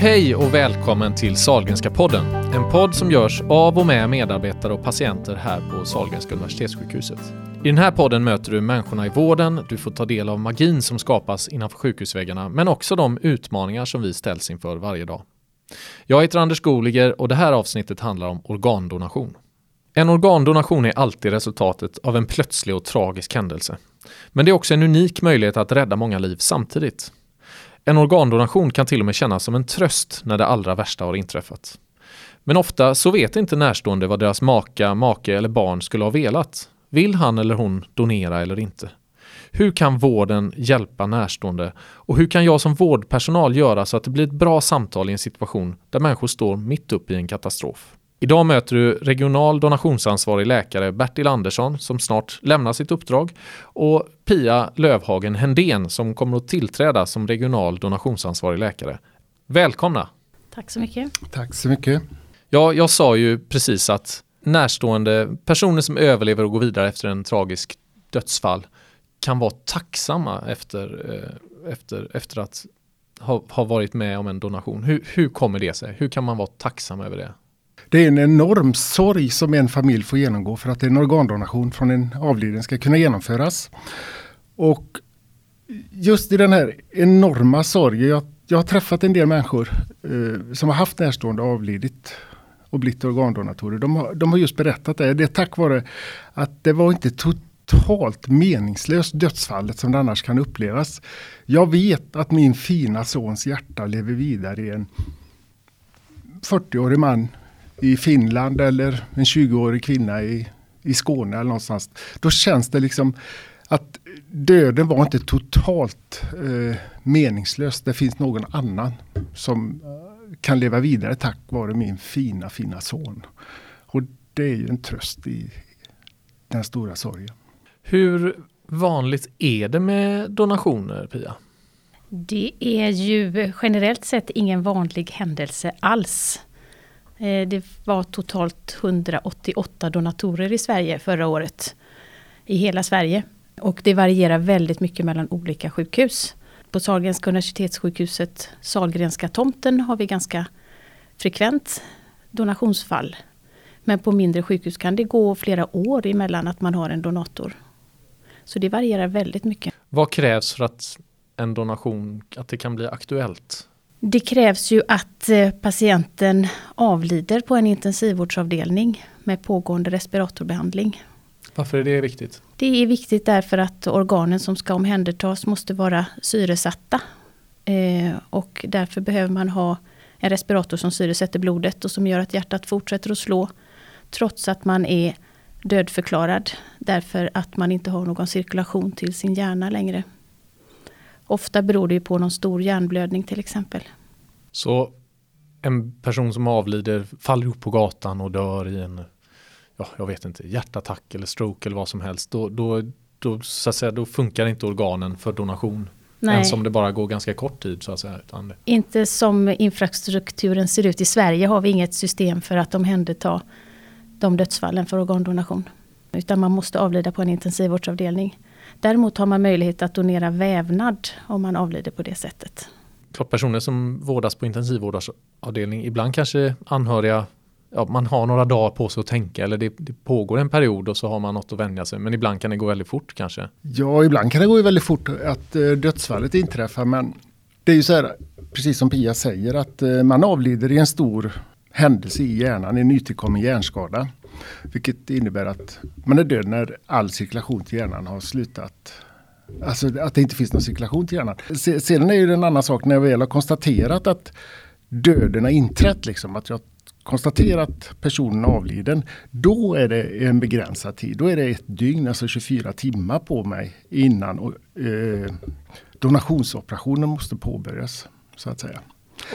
Hej och välkommen till Salgrenska podden. En podd som görs av och med medarbetare och patienter här på Salgrenska universitetssjukhuset. I den här podden möter du människorna i vården, du får ta del av magin som skapas innanför sjukhusväggarna, men också de utmaningar som vi ställs inför varje dag. Jag heter Anders Goliger och det här avsnittet handlar om organdonation. En organdonation är alltid resultatet av en plötslig och tragisk händelse. Men det är också en unik möjlighet att rädda många liv samtidigt. En organdonation kan till och med kännas som en tröst när det allra värsta har inträffat. Men ofta så vet inte närstående vad deras maka, make eller barn skulle ha velat. Vill han eller hon donera eller inte? Hur kan vården hjälpa närstående? Och hur kan jag som vårdpersonal göra så att det blir ett bra samtal i en situation där människor står mitt uppe i en katastrof? Idag möter du regional donationsansvarig läkare Bertil Andersson som snart lämnar sitt uppdrag och Pia Lövhagen Hendén som kommer att tillträda som regional donationsansvarig läkare. Välkomna! Tack så mycket. Tack så mycket. Ja, jag sa ju precis att närstående personer som överlever och går vidare efter en tragisk dödsfall kan vara tacksamma efter, eh, efter, efter att ha, ha varit med om en donation. Hur, hur kommer det sig? Hur kan man vara tacksam över det? Det är en enorm sorg som en familj får genomgå för att en organdonation från en avliden ska kunna genomföras. Och just i den här enorma sorgen, jag, jag har träffat en del människor eh, som har haft närstående avlidit och blivit organdonatorer. De har, de har just berättat det. Det är tack vare att det var inte totalt meningslöst dödsfallet som det annars kan upplevas. Jag vet att min fina sons hjärta lever vidare i en 40-årig man i Finland eller en 20-årig kvinna i, i Skåne eller någonstans. Då känns det liksom att döden var inte totalt eh, meningslös. Det finns någon annan som eh, kan leva vidare tack vare min fina, fina son. Och det är ju en tröst i den stora sorgen. Hur vanligt är det med donationer, Pia? Det är ju generellt sett ingen vanlig händelse alls. Eh, det var totalt 188 donatorer i Sverige förra året. I hela Sverige. Och det varierar väldigt mycket mellan olika sjukhus. På Sahlgrenska universitetssjukhuset, Sahlgrenska tomten, har vi ganska frekvent donationsfall. Men på mindre sjukhus kan det gå flera år emellan att man har en donator. Så det varierar väldigt mycket. Vad krävs för att en donation, att det kan bli aktuellt? Det krävs ju att eh, patienten avlider på en intensivvårdsavdelning med pågående respiratorbehandling. Varför är det viktigt? Det är viktigt därför att organen som ska omhändertas måste vara syresatta. Eh, och därför behöver man ha en respirator som syresätter blodet och som gör att hjärtat fortsätter att slå. Trots att man är dödförklarad. Därför att man inte har någon cirkulation till sin hjärna längre. Ofta beror det på någon stor hjärnblödning till exempel. Så en person som avlider faller upp på gatan och dör i en, ja, jag vet inte, hjärtattack eller stroke eller vad som helst. Då, då, då, så att säga, då funkar inte organen för donation. Nej. Ens om det bara går ganska kort tid så att säga. Utan det. Inte som infrastrukturen ser ut i Sverige har vi inget system för att omhänderta de dödsfallen för organdonation. Utan man måste avlida på en intensivvårdsavdelning. Däremot har man möjlighet att donera vävnad om man avlider på det sättet. Klart personer som vårdas på intensivvårdsavdelning, ibland kanske anhöriga Ja, man har några dagar på sig att tänka eller det, det, pågår en period och så har man något att vänja sig. Men ibland kan det gå väldigt fort kanske. Ja, ibland kan det gå väldigt fort att uh, dödsfallet inträffar. Men det är ju så här, precis som Pia säger, att uh, man avlider i en stor händelse i hjärnan, en nytillkommen hjärnskada. Vilket innebär att man är död när all cirkulation till hjärnan har slutat. Alltså att det inte finns någon cirkulation till hjärnan. Sedan är det en annan sak när jag väl har konstaterat att döden har inträtt. Liksom, att jag konstaterat personen avliden. Då är det en begränsad tid. Då är det ett dygn, alltså 24 timmar på mig innan och, eh, donationsoperationen måste påbörjas. så att säga.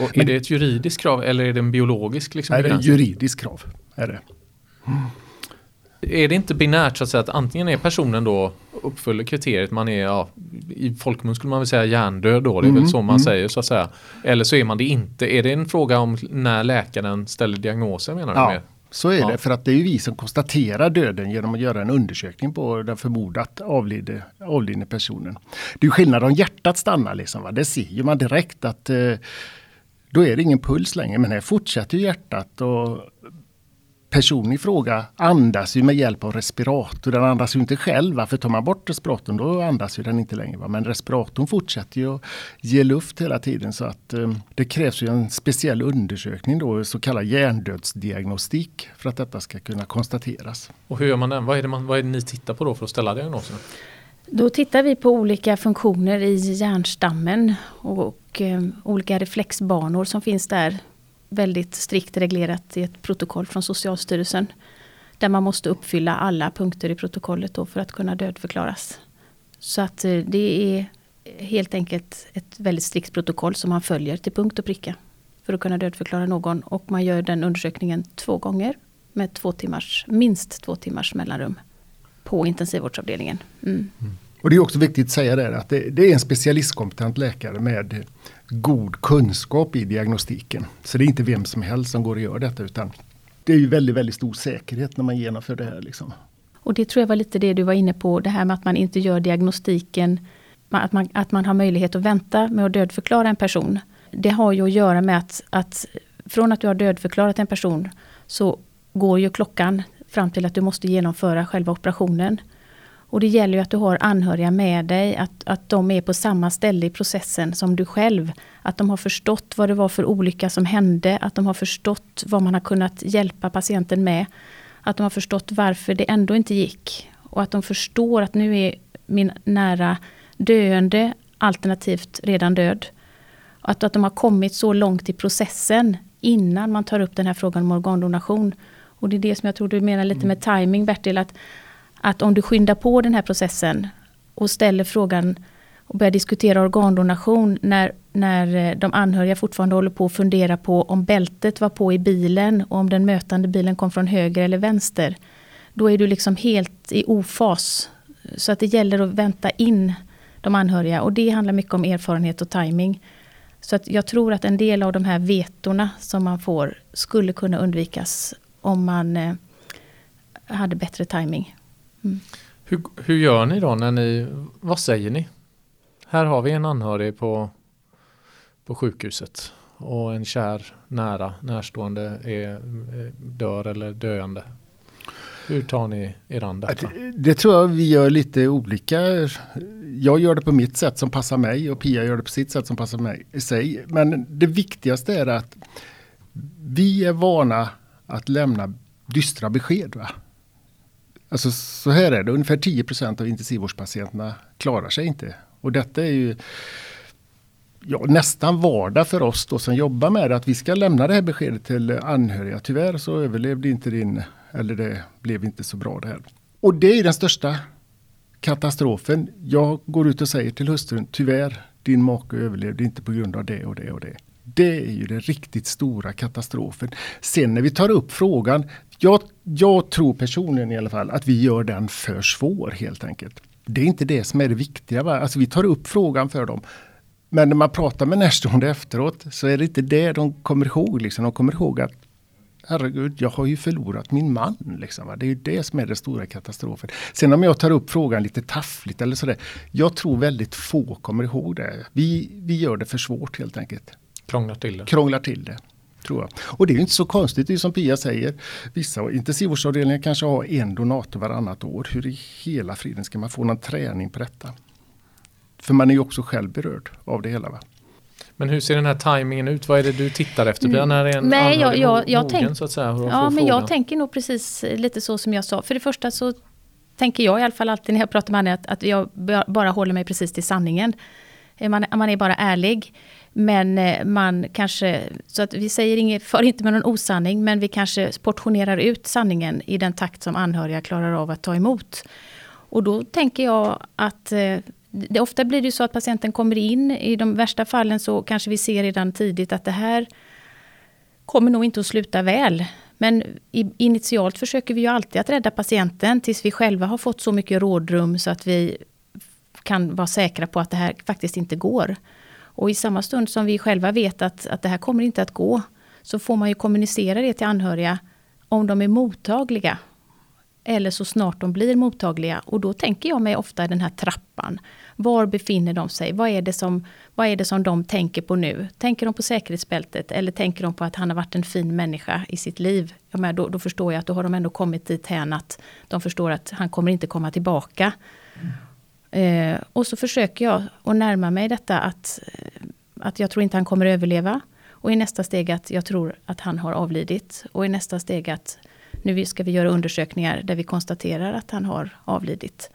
Och är Men, det ett juridiskt krav eller är det en biologisk? Liksom, är det ett juridiskt krav. Är det. Är det inte binärt så att säga att antingen är personen då uppfyller kriteriet, man är ja, i folkmun skulle man väl säga hjärndöd då, det är mm, väl så man mm. säger så att säga. Eller så är man det inte. Är det en fråga om när läkaren ställer diagnosen menar du? Ja. Med? Så är ja. det, för att det är ju vi som konstaterar döden genom att göra en undersökning på den förmodat avlidne, avlidne personen. Det är skillnad om hjärtat stannar, liksom, va? det ser ju man direkt att eh, Då är det ingen puls längre men här fortsätter hjärtat och personen i fråga andas ju med hjälp av respirator. Den andas ju inte själv. För tar man bort respiratorn då andas ju den inte längre. Va? Men respiratorn fortsätter ju att ge luft hela tiden. Så att um, det krävs ju en speciell undersökning då, så kallad hjärndödsdiagnostik för att detta ska kunna konstateras. Och hur gör man den? Vad är det, man, vad är det ni tittar på då för att ställa diagnosen? Då tittar vi på olika funktioner i hjärnstammen och, och eh, olika reflexbanor som finns där väldigt strikt reglerat i ett protokoll från Socialstyrelsen. Där man måste uppfylla alla punkter i protokollet då för att kunna dödförklaras. Så att eh, det är helt enkelt ett väldigt strikt protokoll som man följer till punkt och pricka. För att kunna dödförklara någon och man gör den undersökningen två gånger med två timmars, minst två timmars mellanrum på intensivvårdsavdelningen. Mm. Mm. Och det är också viktigt att säga där att det, det, är en specialistkompetent läkare med god kunskap i diagnostiken. Så det är inte vem som helst som går och gör detta utan det är ju väldigt, väldigt stor säkerhet när man genomför det här. Liksom. Och det tror jag var lite det du var inne på, det här med att man inte gör diagnostiken, att man, att man har möjlighet att vänta med att dödförklara en person. Det har ju att göra med att, att från att du har dödförklarat en person så går ju klockan fram till att du måste genomföra själva operationen. Och det gäller ju att du har anhöriga med dig, att, att de är på samma ställe i processen som du själv. Att de har förstått vad det var för olycka som hände, att de har förstått vad man har kunnat hjälpa patienten med. Att de har förstått varför det ändå inte gick. Och att de förstår att nu är min nära döende, alternativt redan död. Att, att de har kommit så långt i processen innan man tar upp den här frågan om organdonation. Och det är det som jag tror du menar lite med timing Bertil, att att om du skyndar på den här processen och ställer frågan och börjar diskutera organdonation när, när eh, de anhöriga fortfarande håller på att fundera på om bältet var på i bilen och om den mötande bilen kom från höger eller vänster. Då är du liksom helt i ofas. Så att det gäller att vänta in de anhöriga och det handlar mycket om erfarenhet och timing. Så att jag tror att en del av de här vetorna som man får skulle kunna undvikas om man eh, hade bättre timing. Mm. Hur, hur gör ni då när ni, vad säger ni? Här har vi en anhörig på, på sjukhuset och en kär nära närstående är, dör eller döende. Hur tar ni er an detta? Det, det, tror jag vi gör lite olika. Jag gör det på mitt sätt som passar mig och Pia gör det på sitt sätt som passar mig. sig. Men det viktigaste är att vi är vana att lämna dystra besked. Va? Alltså så här är det, ungefär 10% av intensivvårdspatienterna klarar sig inte. Och detta är ju ja, nästan vardag för oss då som jobbar med det, att vi ska lämna det här beskedet till anhöriga. Tyvärr så överlevde inte din, eller det blev inte så bra det här. Och det är den största katastrofen. Jag går ut och säger till hustrun, tyvärr, din make överlevde inte på grund av det och det och det. Det är ju den riktigt stora katastrofen. Sen när vi tar upp frågan, jag, jag tror personligen i alla fall att vi gör den för svår helt enkelt. Det är inte det som är det viktiga. Va? Alltså vi tar upp frågan för dem. Men när man pratar med närstående efteråt så är det inte det de kommer ihåg. Liksom. De kommer ihåg att herregud, jag har ju förlorat min man. Liksom, va? Det är ju det som är den stora katastrofen. Sen om jag tar upp frågan lite taffligt eller sådär. Jag tror väldigt få kommer ihåg det. Vi, vi gör det för svårt helt enkelt. Krånglar till det. Krånglar till det. Tror jag. Och det är inte så konstigt, det är som Pia säger. Vissa intensivvårdsavdelningar kanske har en donator varannat år. Hur i hela friden ska man få någon träning på detta? För man är ju också själv berörd av det hela. Va? Men hur ser den här tajmingen ut? Vad är det du tittar efter? Pia? När är en Nej, jag, jag, jag mogen, tänk, så att säga? Ja, men jag tänker nog precis lite så som jag sa. För det första så tänker jag i alla fall alltid när jag pratar med andra att, att jag bara håller mig precis till sanningen. Eh, man, man är bara ärlig. Men eh, man kanske, så att vi säger inget, för inte med någon osanning, men vi kanske portionerar ut sanningen i den takt som anhöriga klarar av att ta emot. Och då tänker jag att eh, det, ofta blir det så att patienten kommer in, i de värsta fallen så kanske vi ser redan tidigt att det här kommer nog inte att sluta väl. Men initialt försöker vi ju alltid att rädda patienten tills vi själva har fått så mycket rådrum så att vi kan vara säkra på att det här faktiskt inte går. Och i samma stund som vi själva vet att, att det här kommer inte att gå, så får man ju kommunicera det till anhöriga om de är mottagliga. eller så snart de blir mottagliga. Och då tänker jag mig ofta den här trappan. Var befinner de sig? Vad är, det som, vad är det som de tänker på nu? Tänker de på säkerhetsbältet eller tänker de på att han har varit en fin människa i sitt liv? Ja, men då, då förstår jag att då har de ändå kommit dit hän att de förstår att han kommer inte komma tillbaka. Mm. Eh, och så försöker jag att närma mig detta att, att jag tror inte han kommer överleva. Och i nästa steg att jag tror att han har avlidit. Och i nästa steg att nu ska vi göra undersökningar där vi konstaterar att han har avlidit.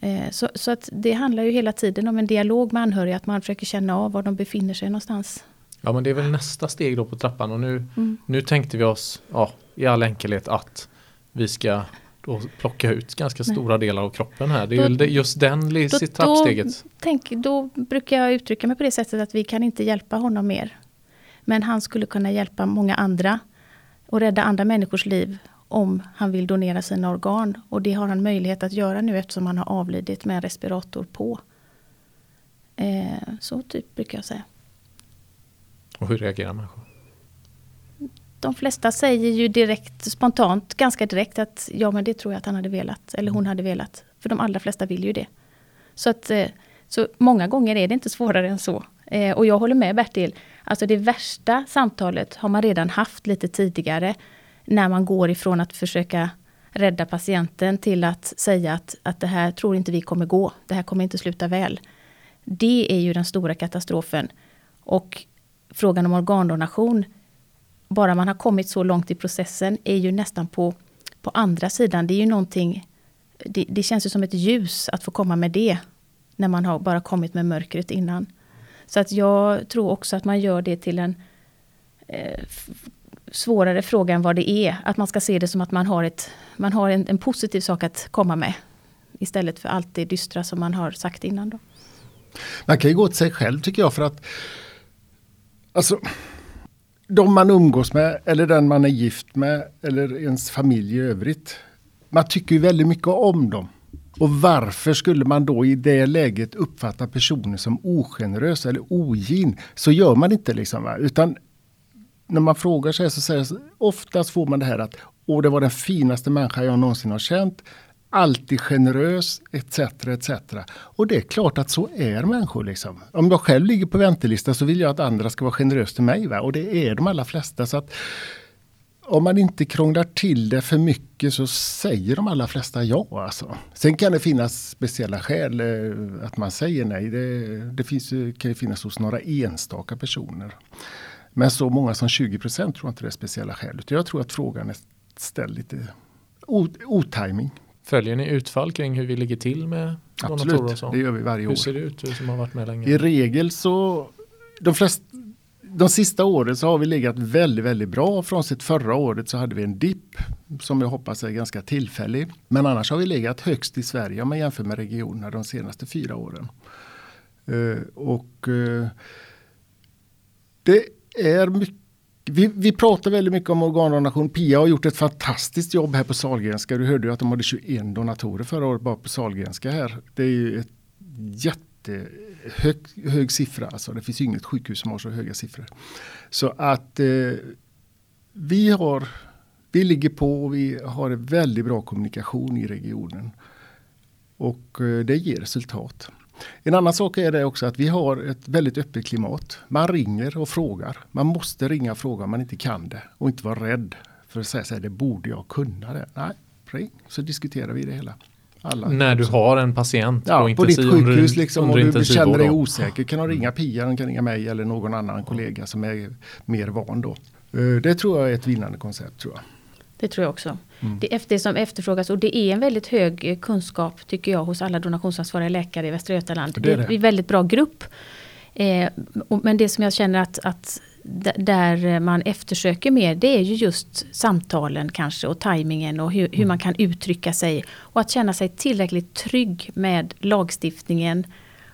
Eh, så, så att det handlar ju hela tiden om en dialog med anhöriga, att man försöker känna av var de befinner sig någonstans. Ja men det är väl nästa steg då på trappan och nu, mm. nu tänkte vi oss ja, i all enkelhet att vi ska då plocka ut ganska Nej. stora delar av kroppen här. Det är då, just den då, trappsteget. Då, tänk, då brukar jag uttrycka mig på det sättet att vi kan inte hjälpa honom mer. Men han skulle kunna hjälpa många andra och rädda andra människors liv om han vill donera sina organ. Och det har han möjlighet att göra nu eftersom han har avlidit med en respirator på. Eh, så typ brukar jag säga. Och hur reagerar människor? De flesta säger ju direkt, spontant, ganska direkt att ja men det tror jag att han hade velat. Eller hon hade velat. För de allra flesta vill ju det. Så att eh, så många gånger är det inte svårare än så. Eh, och jag håller med Bertil. Alltså det värsta samtalet har man redan haft lite tidigare. När man går ifrån att försöka rädda patienten till att säga att, att det här tror inte vi kommer gå. Det här kommer inte sluta väl. Det är ju den stora katastrofen. Och frågan om organdonation, bara man har kommit så långt i processen, är ju nästan på, på andra sidan. Det är ju någonting, det, det känns ju som ett ljus att få komma med det. När man har bara kommit med mörkret innan. Så att jag tror också att man gör det till en eh, svårare fråga än vad det är. Att man ska se det som att man har, ett, man har en, en positiv sak att komma med. Istället för allt det dystra som man har sagt innan. Då. Man kan ju gå till sig själv tycker jag för att Alltså de man umgås med eller den man är gift med eller ens familj i övrigt. Man tycker ju väldigt mycket om dem. Och varför skulle man då i det läget uppfatta personer som ogenerös eller ogin? Så gör man inte liksom. Va? Utan när man frågar sig så säger oftast får man det här att Åh, det var den finaste människa jag någonsin har känt. Alltid generös etc. etc. Och det är klart att så är människor. Liksom. Om jag själv ligger på väntelista så vill jag att andra ska vara generösa till mig. Va? Och det är de allra flesta. Så att om man inte krånglar till det för mycket så säger de allra flesta ja. Alltså. Sen kan det finnas speciella skäl eh, att man säger nej. Det, det finns, kan ju finnas hos några enstaka personer. Men så många som 20 procent tror jag inte det är speciella skäl. Jag tror att frågan är ställd lite otajming. Följer ni utfall kring hur vi ligger till med Absolut, det gör vi varje år. Hur ser det ut, du som har varit med länge? I regel så, de flesta de sista åren så har vi legat väldigt, väldigt bra. Frånsett förra året så hade vi en dipp som jag hoppas är ganska tillfällig. Men annars har vi legat högst i Sverige om man jämför med regionerna de senaste fyra åren. Uh, och uh, det är mycket vi, vi pratar väldigt mycket om organdonation. Pia har gjort ett fantastiskt jobb här på Salgrenska. Du hörde ju att de hade 21 donatorer förra året bara på Salgrenska här. Det är ju ett jättehög hög siffra. Alltså det finns inget sjukhus som har så höga siffror. Så att eh, vi har vi ligger på och vi har en väldigt bra kommunikation i regionen. Och eh, det ger resultat. En annan sak är det också att vi har ett väldigt öppet klimat. Man ringer och frågar. Man måste ringa och fråga om man inte kan det och inte vara rädd för att säga så här, det borde jag kunna det. Nej, ring så diskuterar vi det hela. Alla. När du har en patient ja, på, på ditt sjukhus liksom, och du känner dig osäker kan du ringa Pia, de kan ringa mig eller någon annan kollega som är mer van då. Eh, det tror jag är ett vinnande koncept tror jag. Det tror jag också. Mm. Det är det som efterfrågas och det är en väldigt hög eh, kunskap tycker jag hos alla donationsansvariga läkare i Västra Götaland. Det är, det. det är en väldigt bra grupp. Eh, men det som jag känner att, att där man eftersöker mer det är ju just samtalen kanske och tajmingen och hur, hur, man kan uttrycka sig. Och att känna sig tillräckligt trygg med lagstiftningen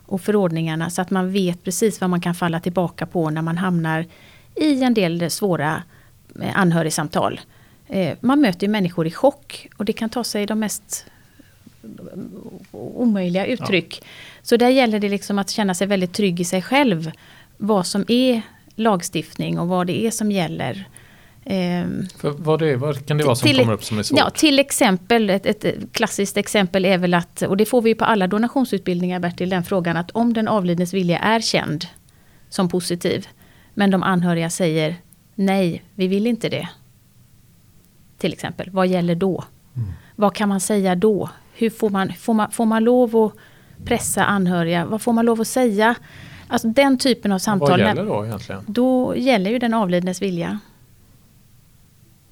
och förordningarna så att man vet precis vad man kan falla tillbaka på när man hamnar i en del svåra eh, anhörigsamtal. Eh, man möter ju människor i chock och det kan ta sig de mest omöjliga uttryck. Ja. Så där gäller det liksom att känna sig väldigt trygg i sig själv. Vad som är lagstiftning och vad det är som gäller. Ehm, För vad, det, vad kan det vara som Till- kommer upp som är svårt? Ja, till exempel, ett, ett klassiskt exempel är väl att, och det får vi på alla donationsutbildningar Bertil, den frågan att om den avlidnes vilja är känd som positiv, men de anhöriga säger nej, vi vill inte det. Till exempel, vad gäller då? Vad kan man säga då? Hur får man, får man, får man lov att pressa anhöriga? Vad får man lov att säga? Alltså den typen av samtal. vad gäller då egentligen? Då gäller ju den avlidnes vilja.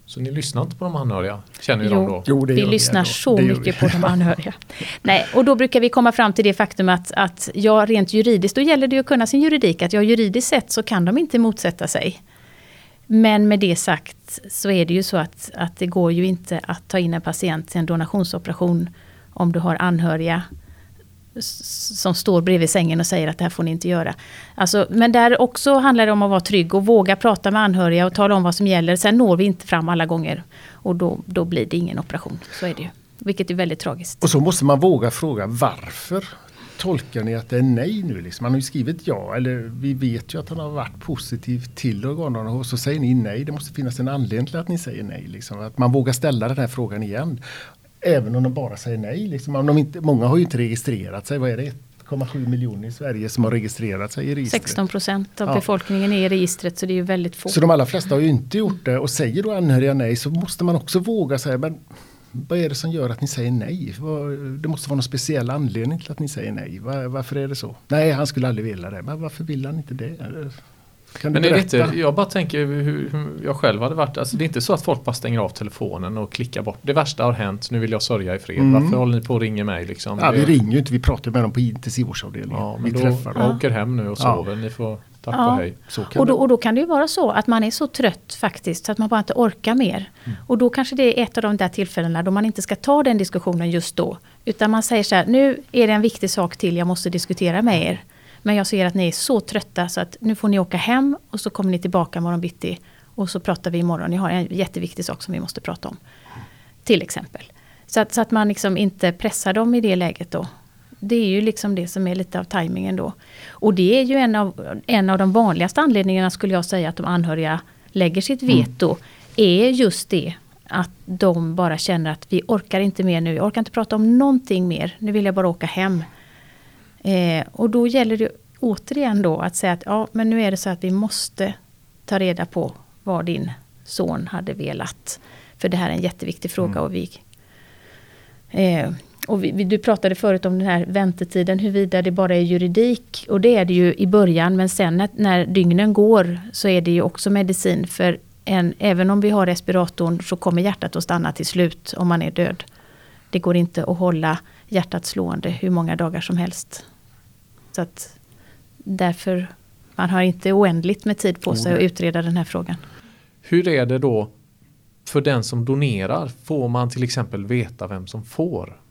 Så ni lyssnar inte på de anhöriga? Känner ju Jo. de då? Jo, det vi lyssnar ändå. så mycket vi. på de anhöriga. Nej, och då brukar vi komma fram till det faktum att, att ja, rent juridiskt, då gäller det ju att kunna sin juridik. Att ja, juridiskt sett så kan de inte motsätta sig. Men med det sagt så är det ju så att, att det går ju inte att ta in en patient till en donationsoperation om du har anhöriga som står bredvid sängen och säger att det här får ni inte göra. Alltså, men där också handlar det om att vara trygg och våga prata med anhöriga och tala om vad som gäller. Sen når vi inte fram alla gånger. Och då, då blir det ingen operation. Så är det ju. Vilket är väldigt tragiskt. Och så måste man våga fråga varför tolkar ni att det är nej nu? Liksom? Han har ju skrivit ja, eller vi vet ju att han har varit positiv till organdonation och så säger ni nej. Det måste finnas en anledning till att ni säger nej. Liksom. Att man vågar ställa den här frågan igen. Även om de bara säger nej. Liksom. Om de inte, många har ju inte registrerat sig. Vad är det? 1,7 miljoner i Sverige som har registrerat sig i registret. 16 procent av Ja. befolkningen är i registret så det är ju väldigt få. Så de allra flesta har ju inte gjort det och säger då anhöriga nej så måste man också våga säga men vad är det som gör att ni säger nej? Det måste vara någon speciell anledning till att ni säger nej. Var, varför är det så? Nej, han skulle aldrig vilja det. Men varför vill han inte det? Kan Men är det inte, jag bara tänker hur, hur jag själv hade varit. Alltså det är inte så att folk bara stänger av telefonen och klickar bort. Det värsta har hänt, nu vill jag sörja i fred. Mm. Varför håller ni på och ringer mig liksom? Ja, vi ringer ju inte, vi pratar med dem på intensivvårdsavdelningen. Ja, vi men då, träffar jag dem. åker hem nu och Ja. sover. Ni får tack Ja. och hej. Och då, och då kan det ju vara så att man är så trött faktiskt så att man bara inte orkar mer. Och då kanske det är ett av de där tillfällena då man inte ska ta den diskussionen just då. Utan man säger så här, nu är det en viktig sak till jag måste diskutera med er. Men jag ser att ni är så trötta så att nu får ni åka hem och så kommer ni tillbaka imorgon bitti. Och så pratar vi imorgon, ni har en jätteviktig sak som vi måste prata om. Till exempel. Så att, så att man liksom inte pressar dem i det läget då. Det är ju liksom det som är lite av tajmingen då. Och det är ju en av, en av de vanligaste anledningarna skulle jag säga att de anhöriga lägger sitt veto. Är just det att de bara känner att vi orkar inte mer nu. Jag orkar inte prata om någonting mer. Nu vill jag bara åka hem. Eh, och då gäller det återigen då att säga att ja, men nu är det så att vi måste ta reda på vad din son hade velat. För det här är en jätteviktig fråga och vi Eh, och vi, vi, du pratade förut om den här väntetiden, huruvida det bara är juridik. Och det är det ju i början, men sen när, när dygnen går så är det ju också medicin. För en, även om vi har respiratorn så kommer hjärtat att stanna till slut om man är död. Det går inte att hålla hjärtat slående hur många dagar som helst. Så att därför, man har inte oändligt med tid på sig att utreda den här frågan. Hur är det då för den som donerar? Får man till exempel veta vem som får?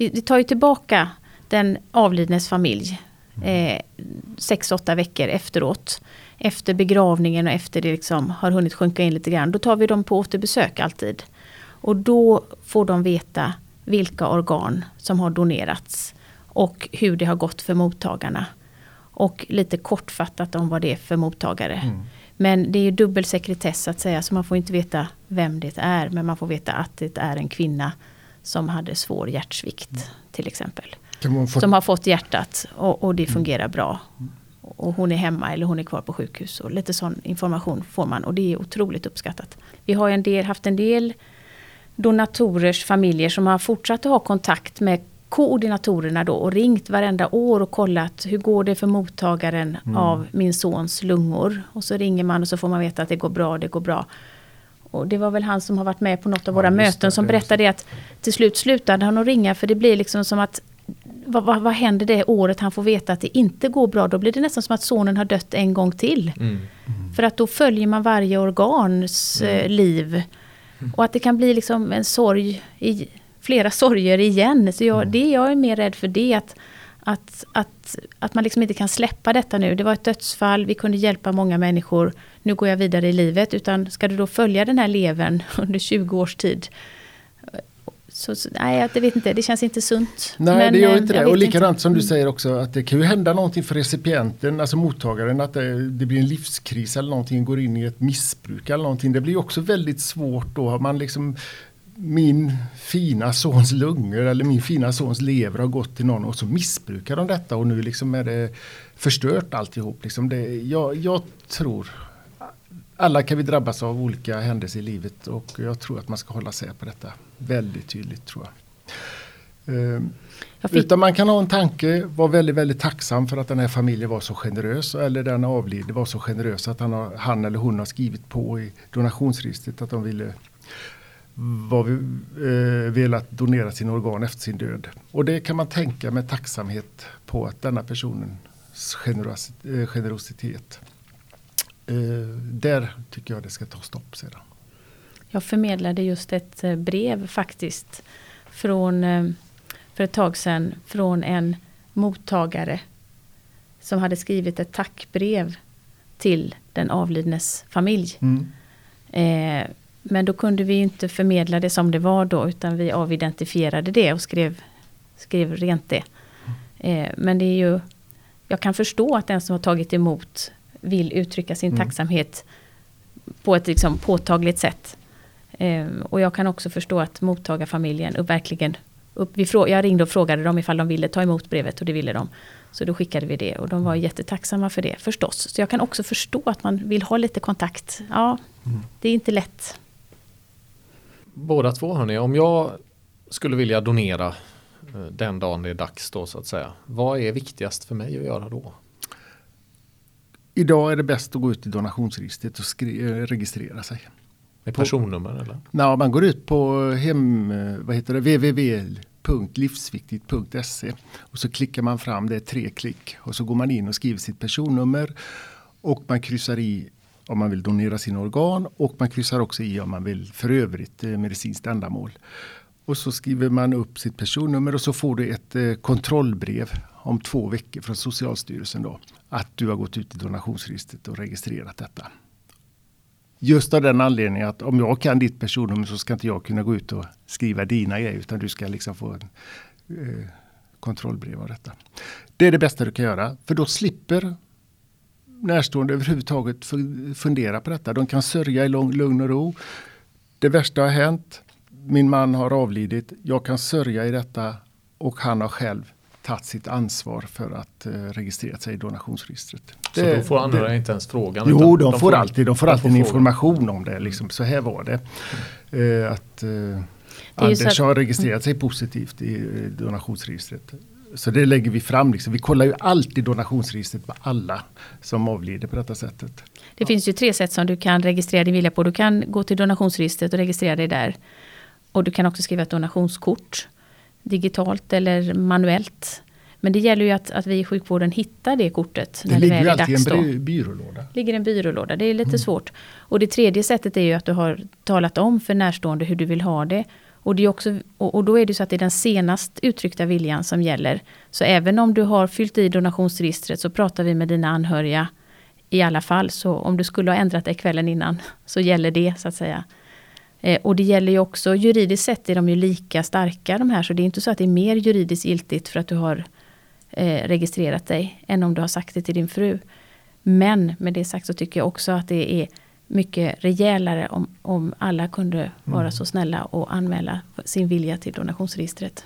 Vi, vi tar ju tillbaka den avlidnes familj eh, sex, åtta veckor efteråt. Efter begravningen och efter det liksom har hunnit sjunka in lite grann. Då tar vi dem på återbesök alltid. Och då får de veta vilka organ som har donerats. Och hur det har gått för mottagarna. Och lite kortfattat om vad det är för mottagare. Men det är ju dubbel sekretess att säga så man får inte veta vem det är. Men man får veta att det är en kvinna som hade svår hjärtsvikt till exempel. Få- Som har fått hjärtat och, och det fungerar bra. Och hon är hemma eller hon är kvar på sjukhus. Och lite sån information får man och det är otroligt uppskattat. Vi har en del, haft en del donatorers familjer som har fortsatt att ha kontakt med koordinatorerna då och ringt varenda år och kollat hur går det för mottagaren av min sons lungor. Och så ringer man och så får man veta att det går bra, det går bra. Och det var väl han som har varit med på något av Ja, våra just möten det, som berättade att till slut slutade han att ringa för det blir liksom som att vad, vad, vad händer det året han får veta att det inte går bra? Då blir det nästan som att sonen har dött en gång till. Mm. För att då följer man varje organs eh, liv. Och att det kan bli liksom en sorg, i, flera sorger igen. Så jag, det jag är mer rädd för det att, att, att, att man liksom inte kan släppa detta nu. Det var ett dödsfall, vi kunde hjälpa många människor. Nu går jag vidare i livet. Utan ska du då följa den här levern under 20 års tid Så, så, nej, jag vet inte, det känns inte sunt. Nej, Men, det gör eh, inte det. Och likadant inte. som du Mm. säger också att det kan ju hända någonting för recipienten, alltså mottagaren, att det, det blir en livskris eller någonting, går in i ett missbruk eller någonting. Det blir också väldigt svårt då. Man liksom min fina sons lungor eller min fina sons lever har gått till någon och så missbrukar de detta och nu liksom är det förstört alltihop. Liksom det, jag, jag tror alla kan vi drabbas av olika händelser i livet och jag tror att man ska hålla sig på detta väldigt tydligt tror jag. Ehm, Jag fick, utan man kan ha en tanke, vara väldigt, väldigt tacksam för att den här familjen var så generös eller den avlidne var så generös att han, har, han eller hon har skrivit på i donationsregistret att de ville var vi, eh, velat donera sina organ efter sin död. Och det kan man tänka med tacksamhet på att denna personens eh, generositet. Eh, där tycker jag det ska ta stopp sedan. jag förmedlade just ett eh, brev faktiskt. Från, eh, för ett tag sedan från en mottagare. Som hade skrivit ett tackbrev till den avlidnes familj. Eh, men då kunde vi inte förmedla det som det var då utan vi avidentifierade det och skrev, skrev rent det. Eh, men det är ju, jag kan förstå att den som har tagit emot vill uttrycka sin Mm. tacksamhet på ett liksom påtagligt sätt. Eh, och jag kan också förstå att mottagarfamiljen upp, verkligen upp, vi frå, jag ringde och frågade dem ifall de ville ta emot brevet och det ville de. Så då skickade vi det och de var jättetacksamma för det förstås. Så jag kan också förstå att man vill ha lite kontakt. Ja, Mm. det är inte lätt. Båda två hörni, om jag skulle vilja donera eh, den dagen det är dags då så att säga. Vad är viktigast för mig att göra då? Idag är det bäst att gå ut i donationsregistret och skri- eh, registrera sig. Med personnummer eller? När man går ut på hem, eh, vad heter det, www.livsviktigt.se och så klickar man fram, det är tre klick och så går man in och skriver sitt personnummer och man kryssar i om man vill donera sina organ och man kryssar också i om man vill för övrigt eh, medicinskt ändamål. Och så skriver man upp sitt personnummer och så får du ett eh, kontrollbrev om två veckor från Socialstyrelsen då. Att du har gått ut i donationsregistret och registrerat detta. Just av den anledningen att om jag kan ditt personnummer så ska inte jag kunna gå ut och skriva dina grejer utan du ska liksom få en eh, kontrollbrev av detta. Det är det bästa du kan göra för då slipper närstående överhuvudtaget fundera på detta. De kan sörja i lång, lugn och ro. Det värsta har hänt. Min man har avlidit. Jag kan sörja i detta och han har själv tagit sitt ansvar för att eh, registrera sig i donationsregistret. Så Det- då får andra det- inte ens frågan? Jo, utan de, får alltid, de får alltid en frågan. information om det. Liksom, så här var det. Eh, att eh, Anders har registrerat sig positivt i eh, donationsregistret. Så det lägger vi fram. Liksom. Vi kollar ju alltid donationsregistret på alla som avlider på detta sättet. Det finns ju tre sätt som du kan registrera din vilja på. Du kan gå till donationsregistret och registrera dig där. Och du kan också skriva ett donationskort. Digitalt eller manuellt. Men det gäller ju att, att vi i sjukvården hittar det kortet. Det när det ligger väl ju är alltid i en byrålåda. ligger en byrålåda. Det är lite svårt. Och det tredje sättet är ju att du har talat om för närstående hur du vill ha det. Och, det är också, och, och då är det så att det är den senast uttryckta viljan som gäller. Så även om du har fyllt i donationsregistret så pratar vi med dina anhöriga i alla fall. Så om du skulle ha ändrat dig kvällen innan så gäller det så att säga. Eh, och det gäller ju också, juridiskt sett är de ju lika starka de här. Så det är inte så att det är mer juridiskt giltigt för att du har eh, registrerat dig än om du har sagt det till din fru. Men med det sagt så tycker jag också att det är mycket rejälare om, om alla kunde vara så snälla och anmäla sin vilja till donationsregistret.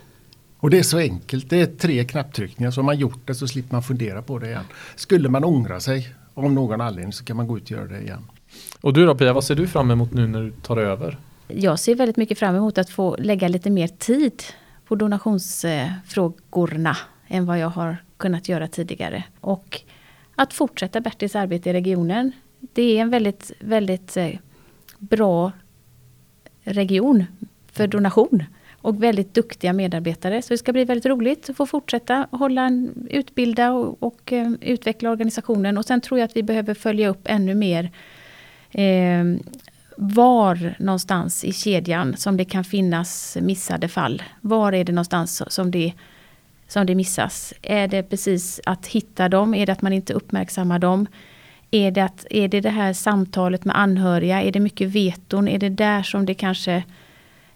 Och det är så enkelt. Det är tre knapptryckningar. Så har man gjort det så slipper man fundera på det igen. Skulle man ångra sig om någon anledning så kan man gå ut och göra det igen. Och du då Pia, vad ser du fram emot nu när du tar över? Jag ser väldigt mycket fram emot att få lägga lite mer tid på donationsfrågorna än vad jag har kunnat göra tidigare. Och att fortsätta Bertils arbete i regionen. Det är en väldigt, väldigt eh, bra region för donation. Och väldigt duktiga medarbetare. Så det ska bli väldigt roligt att få fortsätta hålla en, utbilda och, och eh, utveckla organisationen. Och sen tror jag att vi behöver följa upp ännu mer eh, var någonstans i kedjan som det kan finnas missade fall. Var är det någonstans som det, som det missas? Är det precis att hitta dem? Är det att man inte uppmärksammar dem? Är det, att, är det det här samtalet med anhöriga? Är det mycket veton? Är det där som det kanske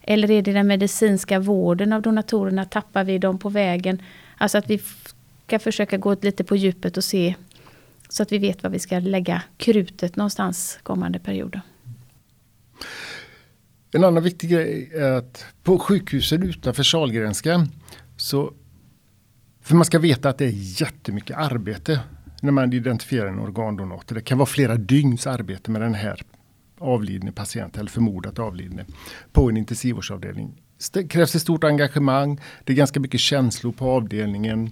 Eller är det den medicinska vården av donatorerna? Tappar vi dem på vägen? Alltså att vi ska försöka gå lite på djupet och se så att vi vet var vi ska lägga krutet någonstans kommande perioder. En annan viktig grej är att på sjukhusen utanför Sahlgrenska så för man ska veta att det är jättemycket arbete när man identifierar en organdonator. Det kan vara flera dygns arbete med den här avlidne patienten eller förmodat avlidne på en intensivvårdsavdelning. Det krävs ett stort engagemang, det är ganska mycket känslor på avdelningen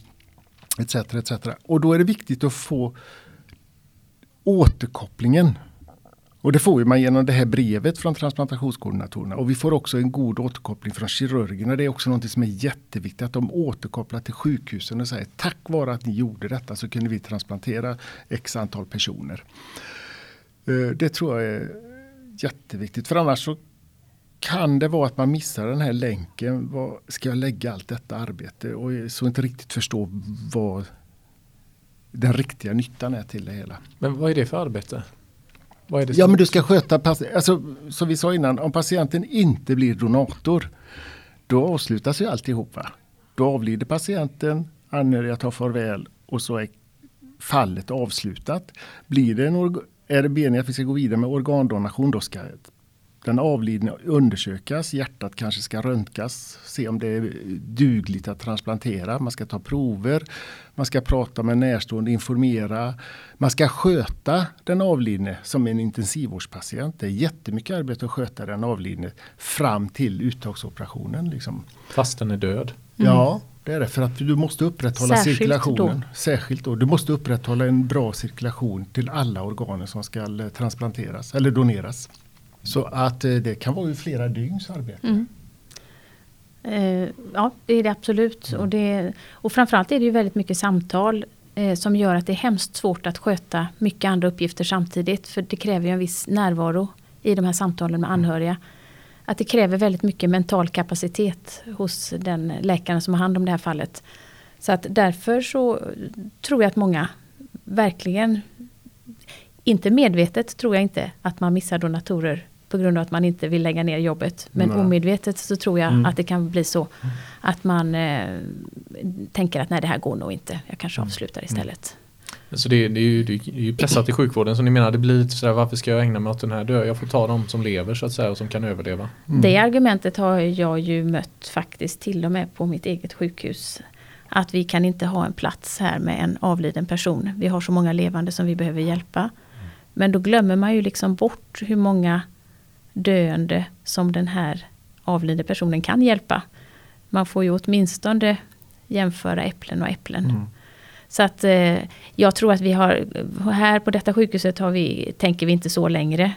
etc. etc. Och då är det viktigt att få återkopplingen. Och det får man genom det här brevet från transplantationskoordinatorerna. Och vi får också en god återkoppling från kirurgerna. Det är också något som är jätteviktigt. Att de återkopplar till sjukhusen och säger tack vare att ni gjorde detta så kunde vi transplantera x antal personer. Eh, det tror jag är jätteviktigt. För annars så kan det vara att man missar den här länken. Var ska jag lägga allt detta arbete? Och så inte riktigt förstå vad den riktiga nyttan är till det hela. Men vad är det för arbete? Det ja men du ska sköta, alltså, som vi sa innan, om patienten inte blir donator då avslutas ju alltihopa. Då avlider patienten, anhöriga tar farväl och så är fallet avslutat. Blir det en, är det meningen att vi ska gå vidare med organdonation då ska den avlidne undersökas, hjärtat kanske ska röntgas, se om det är dugligt att transplantera. Man ska ta prover, man ska prata med närstående, informera. Man ska sköta den avlidne som en intensivvårdspatient. Det är jättemycket arbete att sköta den avlidne fram till uttagsoperationen. Liksom. Fast den är död? Mm. Ja, det är det. För att du måste upprätthålla Särskilt cirkulationen. Då. Särskilt då. Du måste upprätthålla en bra cirkulation till alla organer som ska transplanteras eller doneras. Så att eh, det kan vara ju flera dygns arbete. Mm. Eh, ja, det är det absolut. Mm. Och, det, och framförallt är det ju väldigt mycket samtal eh, som gör att det är hemskt svårt att sköta mycket andra uppgifter samtidigt. För det kräver ju en viss närvaro i de här samtalen med anhöriga. Att det kräver väldigt mycket mental kapacitet hos den läkaren som har hand om det här fallet. Så att därför så tror jag att många verkligen, inte medvetet tror jag inte att man missar donatorer på grund av att man inte vill lägga ner jobbet. Men nej. omedvetet så tror jag mm. att det kan bli så att man eh, tänker att nej det här går nog inte, jag kanske mm. avslutar mm. istället. Så det, det, är ju, det är ju pressat i sjukvården så ni menar det blir lite sådär varför ska jag ägna mig åt den här död? Jag får ta dem som lever så att säga och som kan överleva. Mm. Det argumentet har jag ju mött faktiskt till och med på mitt eget sjukhus. Att vi kan inte ha en plats här med en avliden person. Vi har så många levande som vi behöver hjälpa. Mm. Men då glömmer man ju liksom bort hur många döende som den här avlidne personen kan hjälpa. Man får ju åtminstone jämföra äpplen och äpplen. Mm. Så att eh, jag tror att vi har, här på detta sjukhuset har vi, tänker vi inte så längre.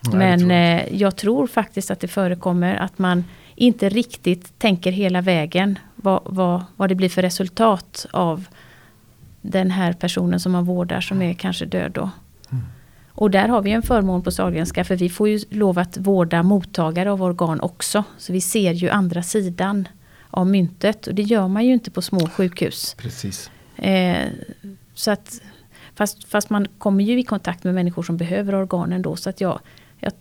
Nej, Men tror jag. Eh, jag tror faktiskt att det förekommer att man inte riktigt tänker hela vägen vad, vad, vad det blir för resultat av den här personen som man vårdar som är kanske död då. Och där har vi en förmån på Sahlgrenska för vi får ju lov att vårda mottagare av organ också. Så vi ser ju andra sidan av myntet och det gör man ju inte på små sjukhus. Precis. Eh, så att, fast, fast, man kommer ju i kontakt med människor som behöver organen då. Så att jag, jag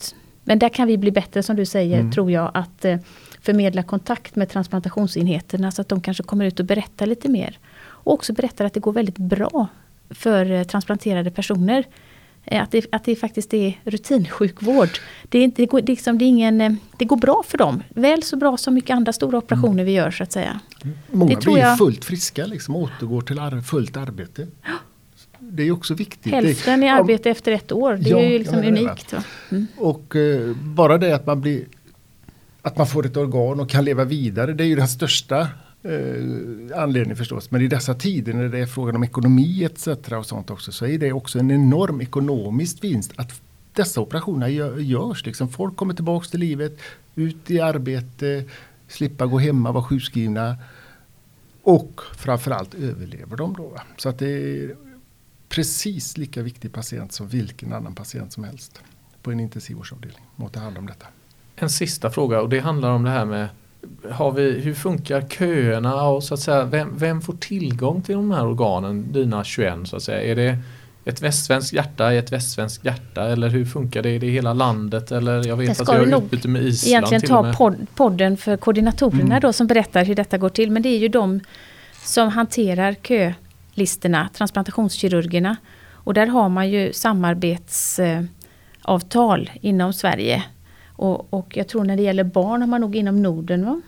men där kan vi bli bättre som du säger, mm. tror jag, att eh, förmedla kontakt med transplantationsenheterna så att de kanske kommer ut och berättar lite mer. Och också berättar att det går väldigt bra för eh, transplanterade personer. Eh, att det, att det faktiskt är rutinsjukvård. Det, är inte, det, går, liksom, det, är ingen, eh, det går bra för dem. Väl så bra som mycket andra stora operationer mm. vi gör så att säga. Många blir jag... fullt friska, liksom, återgår till ar fullt arbete. Det är också viktigt. Hälften i arbete efter ett år, det ja, är ju liksom unikt. Mm. Och eh, bara det att man blir att man får ett organ och kan leva vidare, det är ju den största eh, anledning förstås. Men i dessa tider när det är frågan om ekonomi etc. och sånt också så är det också en enorm ekonomisk vinst att dessa operationer görs. Liksom. Folk kommer tillbaks till livet, ut i arbete, slippa gå hemma, vara sjukskrivna. Och framförallt överlever de då. Så att det är precis lika viktig patient som vilken annan patient som helst på en intensivvårdsavdelning. Att ta hand om detta. En sista fråga och det handlar om det här med har vi, hur funkar köerna och så att säga, vem, vem får tillgång till de här organen, dina 21 så att säga? Är det, ett västsvenskt hjärta är ett västsvenskt hjärta eller hur funkar det? Är det i hela landet eller jag vet Jag att vi har utbyte med Island Egentligen till ta pod- podden för koordinatorerna Mm. då som berättar hur detta går till. Men det är ju de som hanterar kölistorna, transplantationskirurgerna. Och där har man ju samarbetsavtal inom Sverige. Och, och jag tror när det gäller barn har man nog inom Norden va?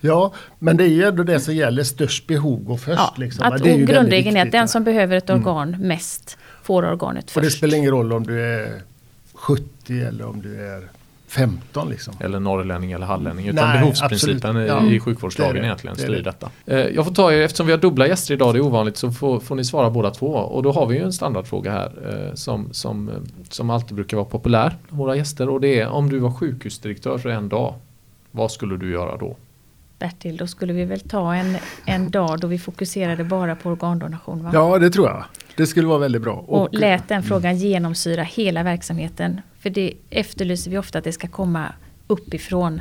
Ja, men det är ju ändå det som gäller störst behov går först. Ja, liksom. att, det är ju grundregeln är att den som behöver ett Mm. organ mest får organet Och det först. spelar ingen roll om du är 70 eller om du är 15 liksom. Eller norrlänning eller hallänning. Utan Nej, behovsprincipen i- Ja. i sjukvårdslagen Det det. egentligen Det styr det. detta. Eh, Jag får ta er, eftersom vi har dubbla gäster idag, det är ovanligt, så får, får ni svara båda två. Och då har vi ju en standardfråga här eh, som, som, eh, som alltid brukar vara populär, våra gäster. Och det är om du var sjukhusdirektör för en dag, vad skulle du göra då? Bertil, då skulle vi väl ta en, en dag då vi fokuserade bara på organdonation va? Ja, det tror jag. Det skulle vara väldigt bra. Och lät den frågan genomsyra hela verksamheten. För det efterlyser vi ofta att det ska komma uppifrån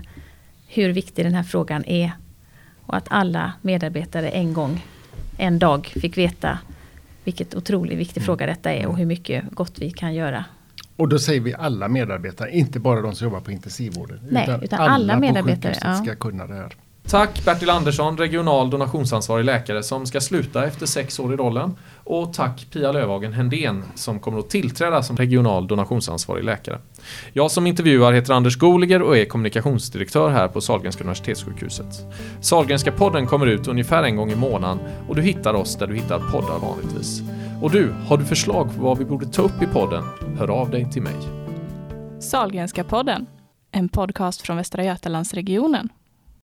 hur viktig den här frågan är. Och att alla medarbetare en gång, en dag fick veta vilket otroligt viktig fråga detta är och hur mycket gott vi kan göra. Och då säger vi alla medarbetare, inte bara de som jobbar på intensivvården. Nej, utan alla på medarbetare, sjukhuset ja. ska kunna det här. Tack Bertil Andersson, regional donationsansvarig läkare som ska sluta efter sex år i rollen. Och tack Pia Lövhagen Händén som kommer att tillträda som regional donationsansvarig läkare. Jag som intervjuar heter Anders Goliger och är kommunikationsdirektör här på Sahlgrenska Universitetssjukhuset. Sahlgrenska podden kommer ut ungefär en gång i månaden och du hittar oss där du hittar poddar vanligtvis. Och du, har du förslag på vad vi borde ta upp i podden? Hör av dig till mig. Sahlgrenska podden, en podcast från Västra Götalandsregionen.